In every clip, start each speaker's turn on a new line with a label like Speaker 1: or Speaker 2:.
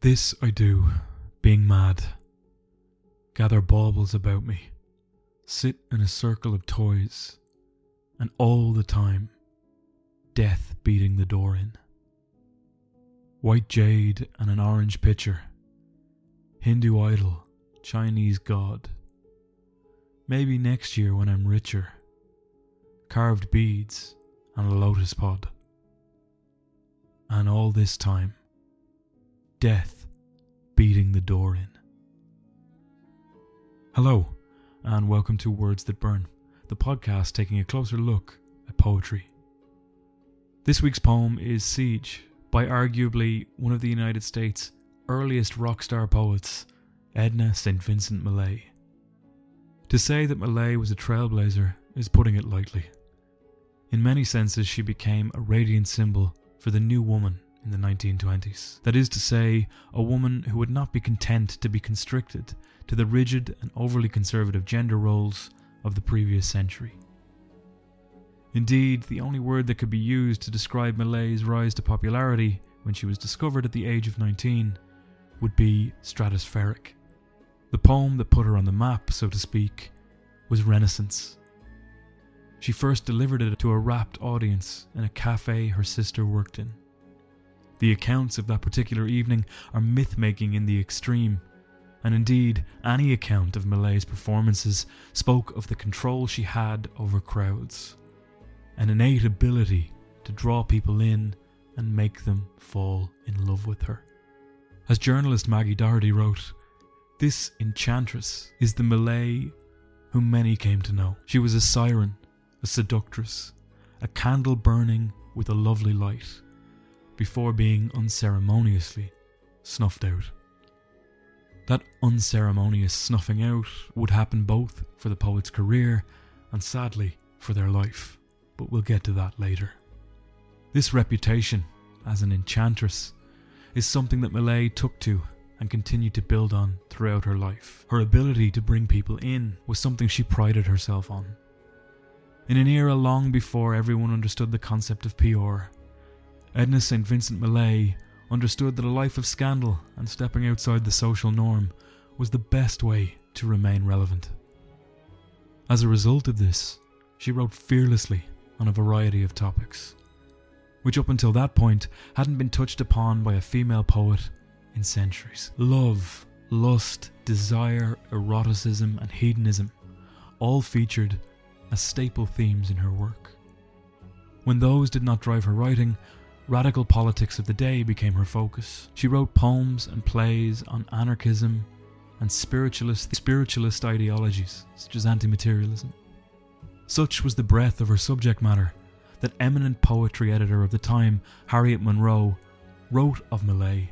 Speaker 1: This I do, being mad. Gather baubles about me, sit in a circle of toys, and all the time, death beating the door in. White jade and an orange pitcher, Hindu idol, Chinese god. Maybe next year when I'm richer, carved beads and a lotus pod. And all this time, death beating the door in. Hello, and welcome to Words That Burn, the podcast taking a closer look at poetry. This week's poem is Siege by arguably one of the United States' earliest rock star poets, Edna St. Vincent Millay. To say that Millay was a trailblazer is putting it lightly. In many senses, she became a radiant symbol for the new woman in the 1920s. That is to say, a woman who would not be content to be constricted to the rigid and overly conservative gender roles of the previous century. Indeed, the only word that could be used to describe Millay's rise to popularity when she was discovered at the age of 19 would be stratospheric. The poem that put her on the map, so to speak, was Renaissance. She first delivered it to a rapt audience in a cafe her sister worked in. The accounts of that particular evening are myth making in the extreme, and indeed, any account of Millay's performances spoke of the control she had over crowds, an innate ability to draw people in and make them fall in love with her. As journalist Maggie Doherty wrote, this enchantress is the Millay whom many came to know. She was a siren, a seductress, a candle burning with a lovely light before being unceremoniously snuffed out. That unceremonious snuffing out would happen both for the poet's career and sadly for their life, but we'll get to that later. This reputation as an enchantress is something that Millay took to and continued to build on throughout her life. Her ability to bring people in was something she prided herself on. In an era long before everyone understood the concept of PR, Edna St. Vincent Millay understood that a life of scandal and stepping outside the social norm was the best way to remain relevant. As a result of this, she wrote fearlessly on a variety of topics, which up until that point hadn't been touched upon by a female poet in centuries. Love, lust, desire, eroticism, and hedonism all featured as staple themes in her work. When those did not drive her writing, Radical politics of the day became her focus. She wrote poems and plays on anarchism and spiritualist, spiritualist ideologies, such as anti materialism. Such was the breadth of her subject matter that eminent poetry editor of the time, Harriet Monroe, wrote of Millay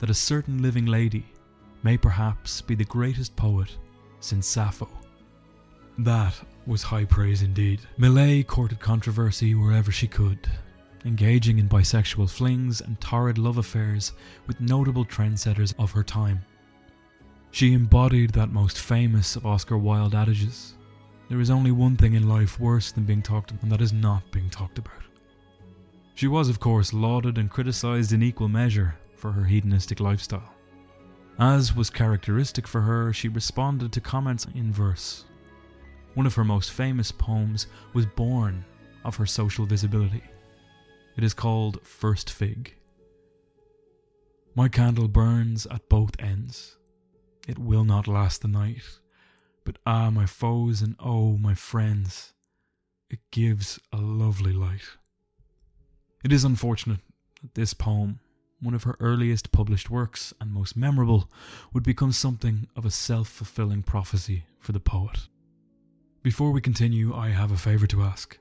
Speaker 1: that a certain living lady may perhaps be the greatest poet since Sappho. That was high praise indeed. Millay courted controversy wherever she could, engaging in bisexual flings and torrid love affairs with notable trendsetters of her time. She embodied that most famous of Oscar Wilde adages there is only one thing in life worse than being talked about, and that is not being talked about. She was, of course, lauded and criticised in equal measure for her hedonistic lifestyle. As was characteristic for her, she responded to comments in verse. One of her most famous poems was born of her social visibility. It is called First Fig. My candle burns at both ends. It will not last the night. But ah, my foes and oh, my friends, it gives a lovely light. It is unfortunate that this poem, one of her earliest published works and most memorable, would become something of a self fulfilling prophecy for the poet. Before we continue, I have a favour to ask.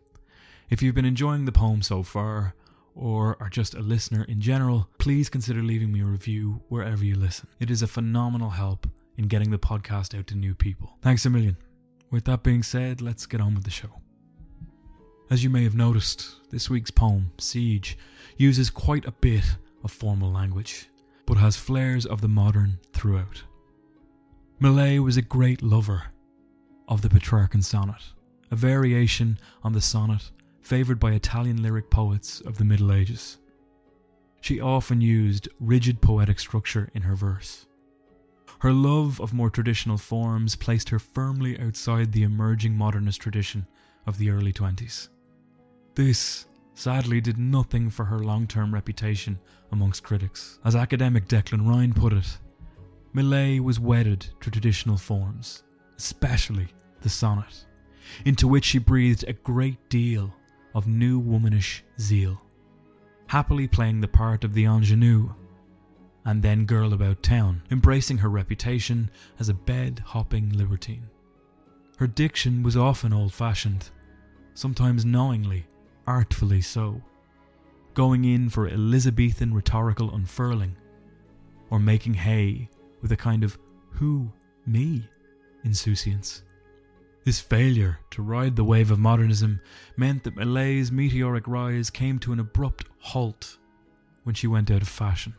Speaker 1: If you've been enjoying the poem so far, or are just a listener in general, please consider leaving me a review wherever you listen. It is a phenomenal help in getting the podcast out to new people. Thanks a million. With that being said, let's get on with the show. As you may have noticed, this week's poem, Siege, uses quite a bit of formal language, but has flares of the modern throughout. Millay was a great lover of the Petrarchan sonnet, a variation on the sonnet favoured by Italian lyric poets of the Middle Ages. she often used rigid poetic structure in her verse. Her love of more traditional forms placed her firmly outside the emerging modernist tradition of the early 20s. This, sadly, did nothing for her long term reputation amongst critics. As academic Declan Ryan put it, Millay was wedded to traditional forms, especially the sonnet, into which she breathed a great deal of new womanish zeal, happily playing the part of the ingenue and then girl about town, embracing her reputation as a bed hopping libertine. Her diction was often old fashioned, sometimes knowingly, artfully so, going in for Elizabethan rhetorical unfurling, or making hay with a kind of who, me insouciance. This failure to ride the wave of modernism meant that Millay's meteoric rise came to an abrupt halt when she went out of fashion.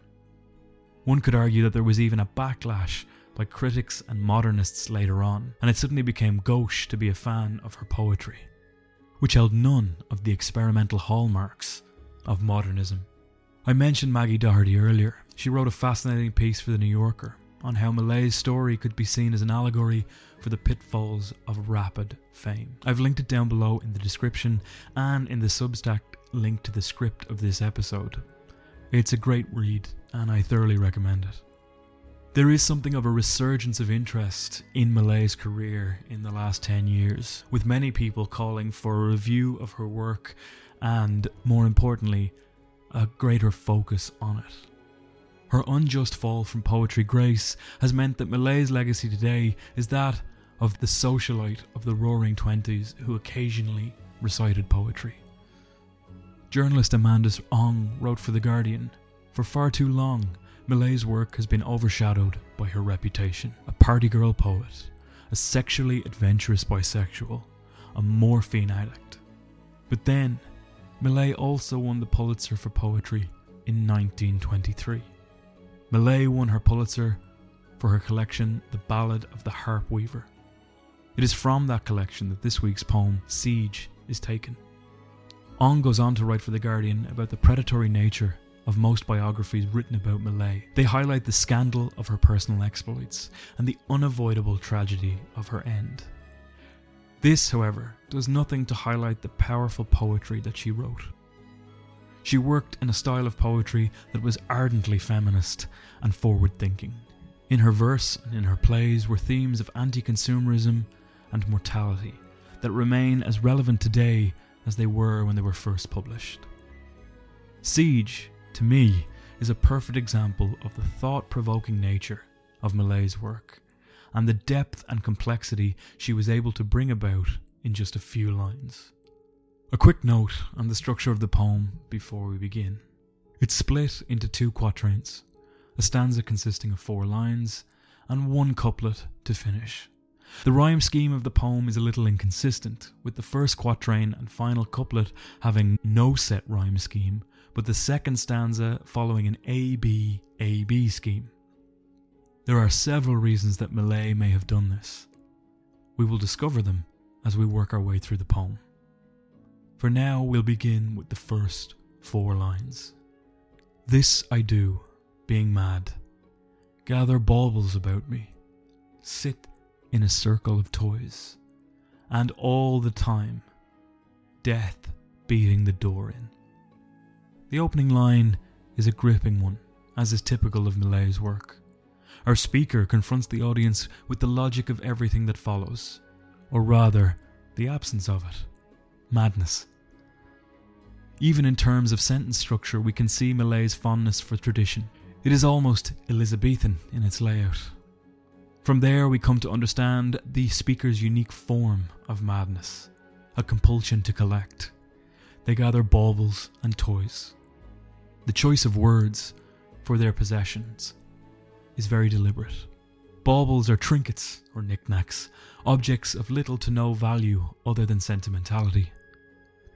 Speaker 1: One could argue that there was even a backlash by critics and modernists later on, and it suddenly became gauche to be a fan of her poetry, which held none of the experimental hallmarks of modernism. I mentioned Maggie Doherty earlier. She wrote a fascinating piece for The New Yorker on how Millay's story could be seen as an allegory for the pitfalls of rapid fame. I've linked it down below in the description and in the Substack link to the script of this episode. It's a great read, and I thoroughly recommend it. There is something of a resurgence of interest in Millay's career in the last 10 years, with many people calling for a review of her work and, more importantly, a greater focus on it. Her unjust fall from poetry grace has meant that Millay's legacy today is that of the socialite of the roaring 20s who occasionally recited poetry. Journalist Amanda Ong wrote for The Guardian For far too long, Millay's work has been overshadowed by her reputation. A party girl poet, a sexually adventurous bisexual, a morphine addict. But then, Millay also won the Pulitzer for Poetry in 1923. Millay won her Pulitzer for her collection The Ballad of the Harp Weaver. It is from that collection that this week's poem, Siege, is taken. Ong goes on to write for The Guardian about the predatory nature of most biographies written about Millay. They highlight the scandal of her personal exploits and the unavoidable tragedy of her end. This, however, does nothing to highlight the powerful poetry that she wrote. She worked in a style of poetry that was ardently feminist and forward thinking. In her verse and in her plays were themes of anti consumerism and mortality that remain as relevant today as they were when they were first published. Siege, to me, is a perfect example of the thought provoking nature of Millay's work and the depth and complexity she was able to bring about in just a few lines. A quick note on the structure of the poem before we begin. It's split into two quatrains, a stanza consisting of four lines, and one couplet to finish. The rhyme scheme of the poem is a little inconsistent, with the first quatrain and final couplet having no set rhyme scheme, but the second stanza following an A B A B scheme. There are several reasons that Millay may have done this. We will discover them as we work our way through the poem. For now, we'll begin with the first four lines. This I do, being mad. Gather baubles about me. Sit in a circle of toys. And all the time, death beating the door in. The opening line is a gripping one, as is typical of Millay's work. Our speaker confronts the audience with the logic of everything that follows, or rather, the absence of it madness. Even in terms of sentence structure, we can see Millay's fondness for tradition. It is almost Elizabethan in its layout. From there, we come to understand the speaker's unique form of madness a compulsion to collect. They gather baubles and toys. The choice of words for their possessions is very deliberate. Baubles are trinkets or knickknacks, objects of little to no value other than sentimentality.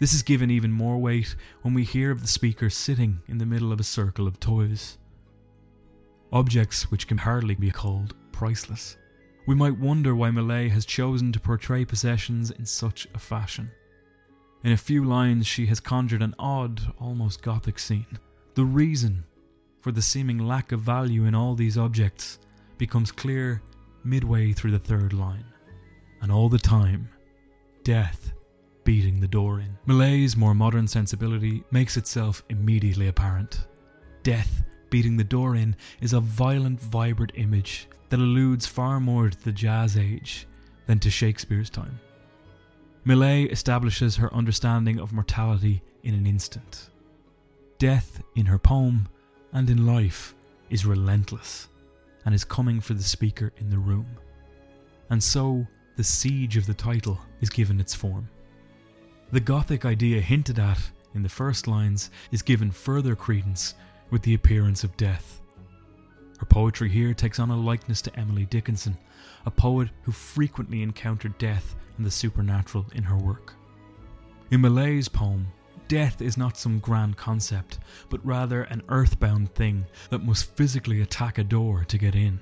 Speaker 1: This is given even more weight when we hear of the speaker sitting in the middle of a circle of toys. Objects which can hardly be called priceless. We might wonder why Millay has chosen to portray possessions in such a fashion. In a few lines, she has conjured an odd, almost gothic scene. The reason for the seeming lack of value in all these objects becomes clear midway through the third line. And all the time, death beating the door in. Millay's more modern sensibility makes itself immediately apparent. Death beating the door in is a violent, vibrant image that alludes far more to the jazz age than to Shakespeare's time. Millay establishes her understanding of mortality in an instant. Death in her poem and in life is relentless and is coming for the speaker in the room. And so, the siege of the title is given its form. The Gothic idea hinted at in the first lines is given further credence with the appearance of death. Her poetry here takes on a likeness to Emily Dickinson, a poet who frequently encountered death and the supernatural in her work. In Millay's poem, death is not some grand concept, but rather an earthbound thing that must physically attack a door to get in.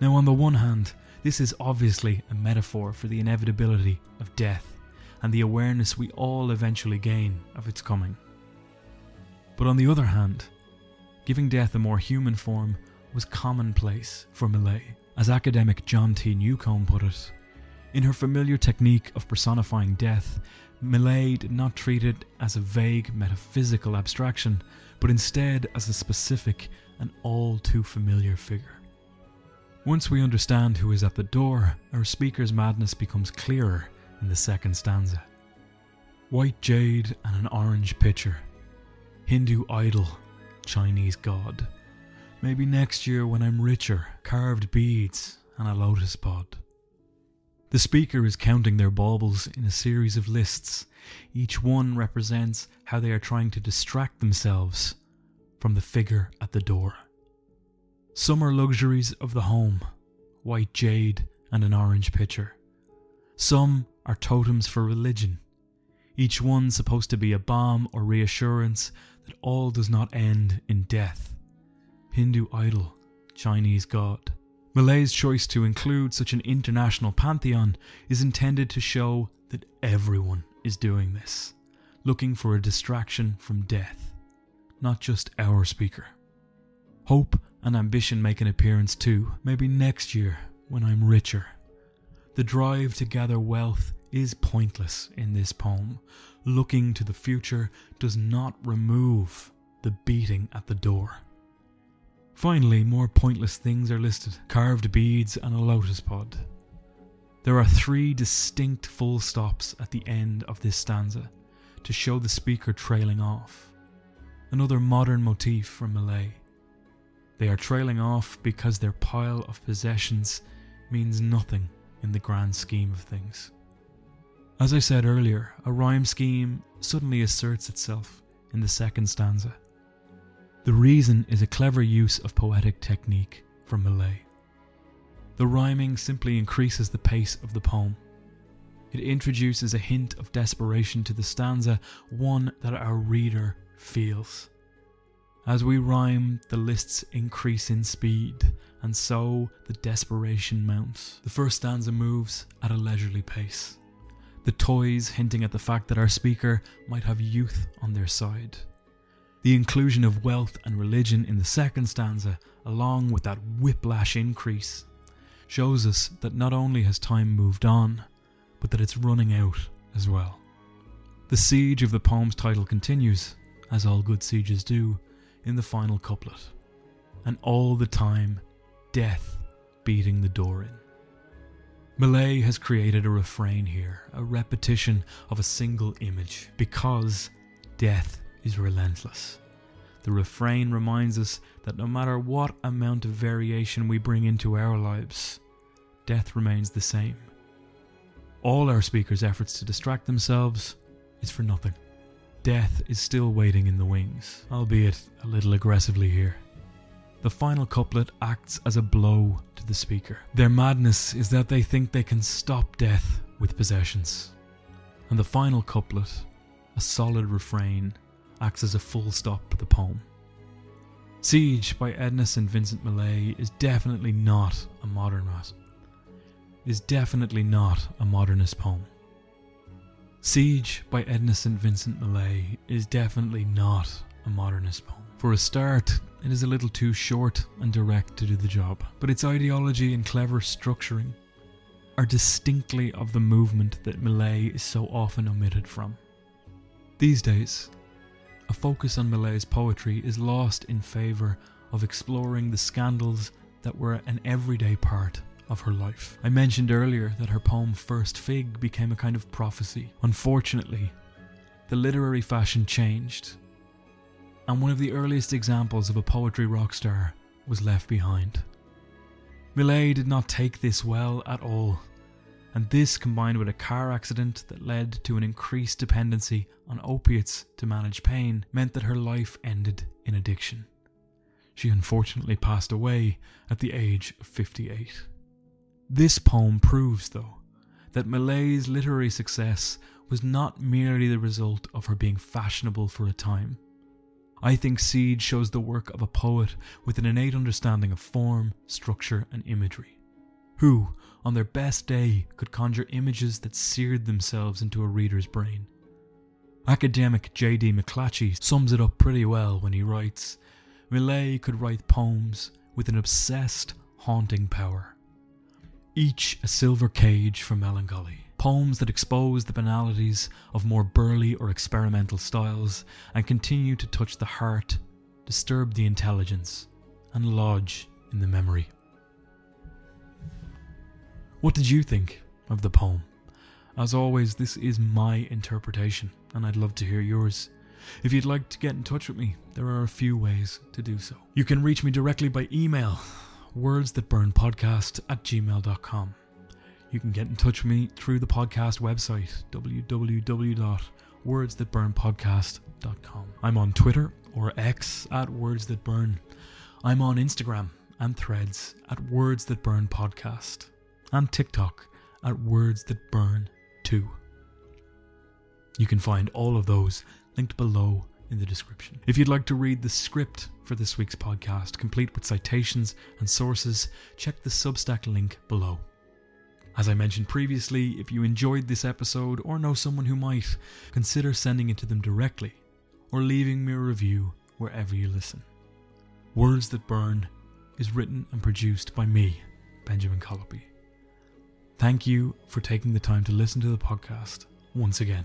Speaker 1: Now, on the one hand, this is obviously a metaphor for the inevitability of death and the awareness we all eventually gain of its coming. But on the other hand, giving death a more human form was commonplace for Millay, as academic John T. Newcomb put it. In her familiar technique of personifying death, Millay did not treat it as a vague metaphysical abstraction, but instead as a specific and all too familiar figure. Once we understand who is at the door, our speaker's madness becomes clearer in the second stanza. White jade and an orange pitcher. Hindu idol, Chinese god. Maybe next year when I'm richer, carved beads and a lotus pod. The speaker is counting their baubles in a series of lists. Each one represents how they are trying to distract themselves from the figure at the door. Are luxuries of the home white jade and an orange pitcher. Some are totems for religion, each one supposed to be a balm or reassurance that all does not end in death. Hindu idol, Chinese god. Millay's choice to include such an international pantheon is intended to show that everyone is doing this, looking for a distraction from death, not just our speaker. Hope and ambition make an appearance too, maybe next year when I'm richer. The drive to gather wealth is pointless in this poem. Looking to the future does not remove the beating at the door. Finally, more pointless things are listed carved beads and a lotus pod. There are three distinct full stops at the end of this stanza to show the speaker trailing off. Another modern motif from Millay. They are trailing off because their pile of possessions means nothing in the grand scheme of things. As I said earlier, a rhyme scheme suddenly asserts itself in the second stanza. The reason is a clever use of poetic technique from Millay. The rhyming simply increases the pace of the poem. It introduces a hint of desperation to the stanza, one that our reader feels. As we rhyme, the lists increase in speed, and so the desperation mounts. The first stanza moves at a leisurely pace the toys hinting at the fact that our speaker might have youth on their side. The inclusion of wealth and religion in the second stanza, along with that whiplash increase, shows us that not only has time moved on, but that it's running out as well. The siege of the poem's title continues, as all good sieges do, in the final couplet. And all the time, death beating the door in. Millay has created a refrain here, a repetition of a single image, because death is relentless. The refrain reminds us that no matter what amount of variation we bring into our lives, death remains the same. All our speakers' efforts to distract themselves is for nothing. Death is still waiting in the wings, albeit a little aggressively here. The final couplet acts as a blow to the speaker. Their madness is that they think they can stop death with possessions. And the final couplet, a solid refrain, acts as a full stop to the poem. Siege by Edna St. Vincent Millay is definitely not a modern. Is definitely not a modernist poem. Siege by Edna St. Vincent Millay is definitely not a modernist poem. For a start, it is a little too short and direct to do the job, but its ideology and clever structuring are distinctly of the movement that Millay is so often omitted from. These days, a focus on Millay's poetry is lost in favour of exploring the scandals that were an everyday part of her life. I mentioned earlier that her poem First Fig became a kind of prophecy. Unfortunately, the literary fashion changed, and one of the earliest examples of a poetry rock star was left behind. Millay did not take this well at all, and this combined with a car accident that led to an increased dependency on opiates to manage pain meant that her life ended in addiction. She unfortunately passed away at the age of 58. This poem proves, though, that Millay's literary success was not merely the result of her being fashionable for a time. I think Siege shows the work of a poet with an innate understanding of form, structure, and imagery, who, on their best day, could conjure images that seared themselves into a reader's brain. Academic J.D. McClatchy sums it up pretty well when he writes Millay could write poems with an obsessed, haunting power each a silver cage for melancholy. Poems that expose the banalities of more burly or experimental styles and continue to touch the heart, disturb the intelligence, and lodge in the memory. What did you think of the poem? As always, this is my interpretation, and I'd love to hear yours. If you'd like to get in touch with me, there are a few ways to do so. You can reach me directly by email words that burn podcast at gmail.com. You can get in touch with me through the podcast website, www.wordsthatburnpodcast.com. I'm on Twitter or X at Words That Burn. I'm on Instagram and threads at Words That Burn Podcast and TikTok at Words That Burn 2. You can find all of those linked below in the description. If you'd like to read the script for this week's podcast, complete with citations and sources, check the Substack link below. As I mentioned previously, if you enjoyed this episode or know someone who might, consider sending it to them directly or leaving me a review wherever you listen. Words That Burn is written and produced by me, Benjamin Colopy. Thank you for taking the time to listen to the podcast once again.